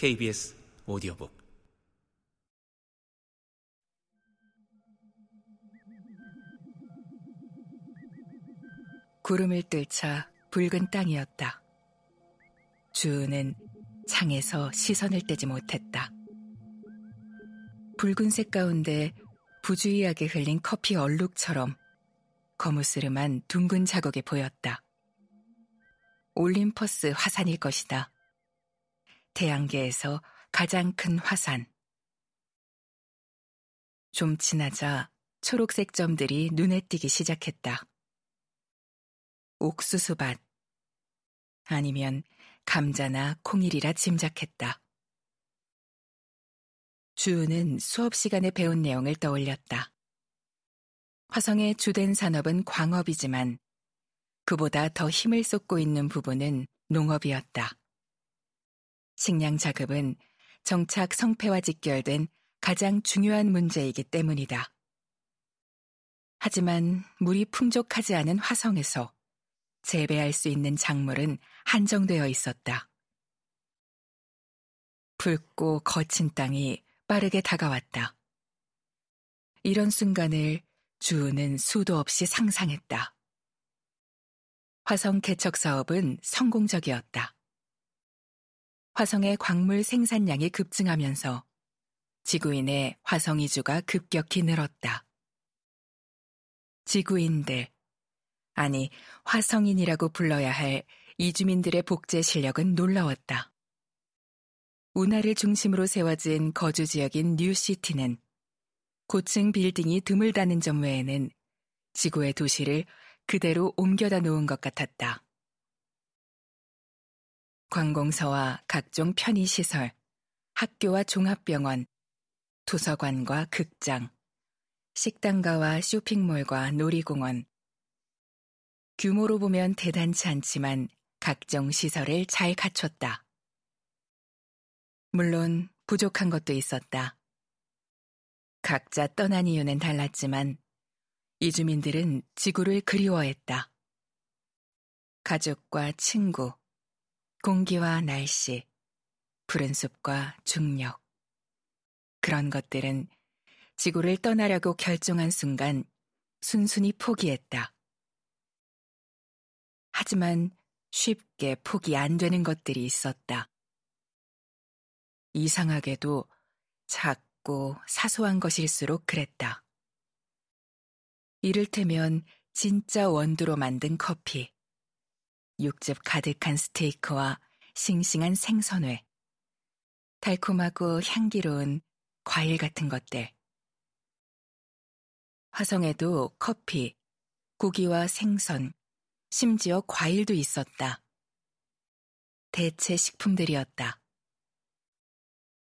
KBS 오디오북 구름을 뚫자 붉은 땅이었다. 주은 창에서 시선을 떼지 못했다. 붉은색 가운데 부주의하게 흘린 커피 얼룩처럼 거무스름한 둥근 자국이 보였다. 올림퍼스 화산일 것이다. 태양계에서 가장 큰 화산. 좀 지나자 초록색 점들이 눈에 띄기 시작했다. 옥수수밭. 아니면 감자나 콩일이라 짐작했다. 주우는 수업 시간에 배운 내용을 떠올렸다. 화성의 주된 산업은 광업이지만 그보다 더 힘을 쏟고 있는 부분은 농업이었다. 식량 자급은 정착 성패와 직결된 가장 중요한 문제이기 때문이다. 하지만 물이 풍족하지 않은 화성에서 재배할 수 있는 작물은 한정되어 있었다. 붉고 거친 땅이 빠르게 다가왔다. 이런 순간을 주우는 수도 없이 상상했다. 화성 개척 사업은 성공적이었다. 화성의 광물 생산량이 급증하면서 지구인의 화성 이주가 급격히 늘었다. 지구인들, 아니 화성인이라고 불러야 할 이주민들의 복제 실력은 놀라웠다. 운하를 중심으로 세워진 거주 지역인 뉴시티는 고층 빌딩이 드물다는 점 외에는 지구의 도시를 그대로 옮겨다 놓은 것 같았다. 관공서와 각종 편의시설, 학교와 종합병원, 도서관과 극장, 식당가와 쇼핑몰과 놀이공원. 규모로 보면 대단치 않지만 각종 시설을 잘 갖췄다. 물론 부족한 것도 있었다. 각자 떠난 이유는 달랐지만 이주민들은 지구를 그리워했다. 가족과 친구, 공기와 날씨, 푸른 숲과 중력. 그런 것들은 지구를 떠나려고 결정한 순간 순순히 포기했다. 하지만 쉽게 포기 안 되는 것들이 있었다. 이상하게도 작고 사소한 것일수록 그랬다. 이를테면 진짜 원두로 만든 커피. 육즙 가득한 스테이크와 싱싱한 생선회, 달콤하고 향기로운 과일 같은 것들. 화성에도 커피, 고기와 생선, 심지어 과일도 있었다. 대체 식품들이었다.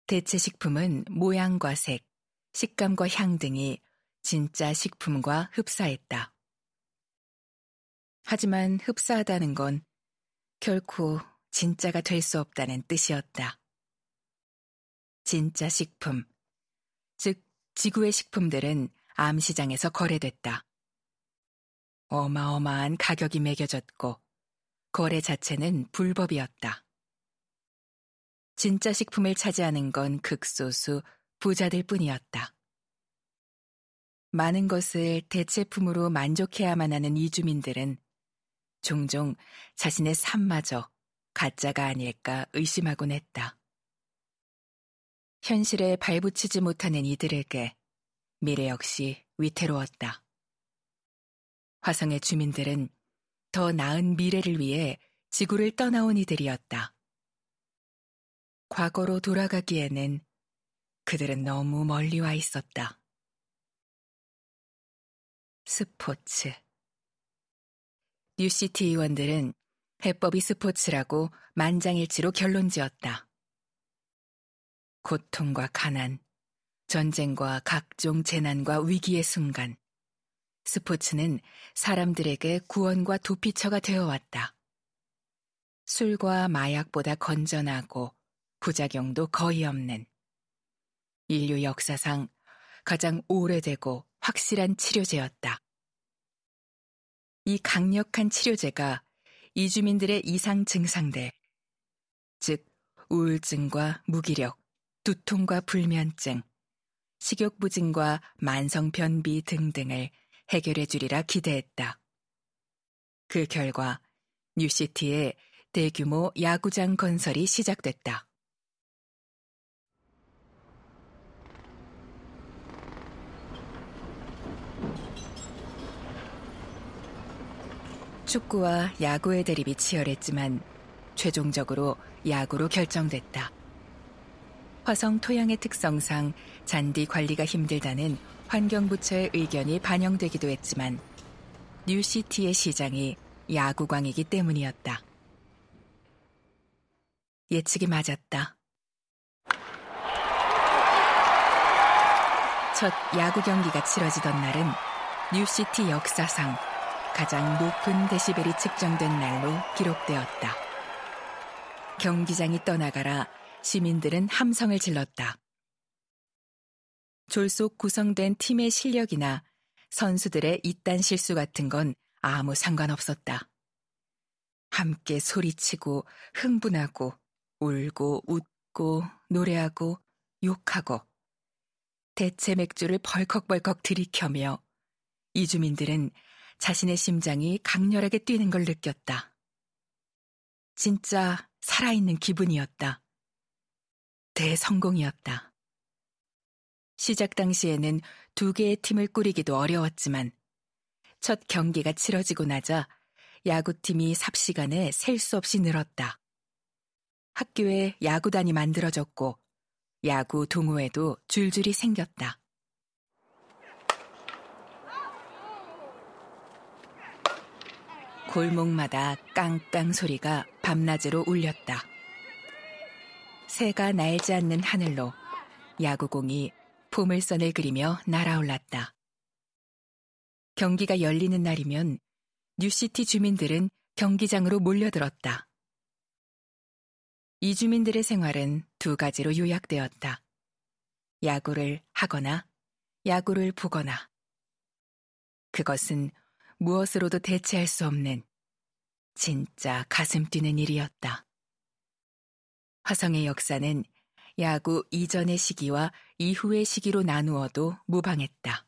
대체 식품은 모양과 색, 식감과 향 등이 진짜 식품과 흡사했다. 하지만 흡사하다는 건 결코 진짜가 될 수 없다는 뜻이었다. 진짜 식품, 즉 지구의 식품들은 암시장에서 거래됐다. 어마어마한 가격이 매겨졌고 거래 자체는 불법이었다. 진짜 식품을 차지하는 건 극소수 부자들 뿐이었다. 많은 것을 대체품으로 만족해야만 하는 이주민들은 종종 자신의 삶마저 가짜가 아닐까 의심하곤 했다. 현실에 발붙이지 못하는 이들에게 미래 역시 위태로웠다. 화성의 주민들은 더 나은 미래를 위해 지구를 떠나온 이들이었다. 과거로 돌아가기에는 그들은 너무 멀리 와 있었다. 스포츠. 뉴시티 의원들은 해법이 스포츠라고 만장일치로 결론 지었다. 고통과 가난, 전쟁과 각종 재난과 위기의 순간, 스포츠는 사람들에게 구원과 도피처가 되어 왔다. 술과 마약보다 건전하고 부작용도 거의 없는 인류 역사상 가장 오래되고 확실한 치료제였다. 이 강력한 치료제가 이주민들의 이상 증상들, 즉 우울증과 무기력, 두통과 불면증, 식욕 부진과 만성 변비 등등을 해결해 주리라 기대했다. 그 결과 뉴시티에 대규모 야구장 건설이 시작됐다. 축구와 야구의 대립이 치열했지만 최종적으로 야구로 결정됐다. 화성 토양의 특성상 잔디 관리가 힘들다는 환경부처의 의견이 반영되기도 했지만 뉴시티의 시장이 야구광이기 때문이었다. 예측이 맞았다. 첫 야구 경기가 치러지던 날은 뉴시티 역사상 가장 높은 데시벨이 측정된 날로 기록되었다. 경기장이 떠나가라 시민들은 함성을 질렀다. 졸속 구성된 팀의 실력이나 선수들의 이딴 실수 같은 건 아무 상관없었다. 함께 소리치고 흥분하고 울고 웃고 노래하고 욕하고 대체 맥주를 벌컥벌컥 들이켜며 이주민들은 자신의 심장이 강렬하게 뛰는 걸 느꼈다. 진짜 살아있는 기분이었다. 대성공이었다. 시작 당시에는 두 개의 팀을 꾸리기도 어려웠지만 첫 경기가 치러지고 나자 야구팀이 삽시간에 셀 수 없이 늘었다. 학교에 야구단이 만들어졌고 야구 동호회도 줄줄이 생겼다. 골목마다 깡깡 소리가 밤낮으로 울렸다. 새가 날지 않는 하늘로 야구공이 보물선을 그리며 날아올랐다. 경기가 열리는 날이면 뉴시티 주민들은 경기장으로 몰려들었다. 이 주민들의 생활은 두 가지로 요약되었다. 야구를 하거나 야구를 보거나. 그것은 무엇으로도 대체할 수 없는 진짜 가슴 뛰는 일이었다. 화성의 역사는 야구 이전의 시기와 이후의 시기로 나누어도 무방했다.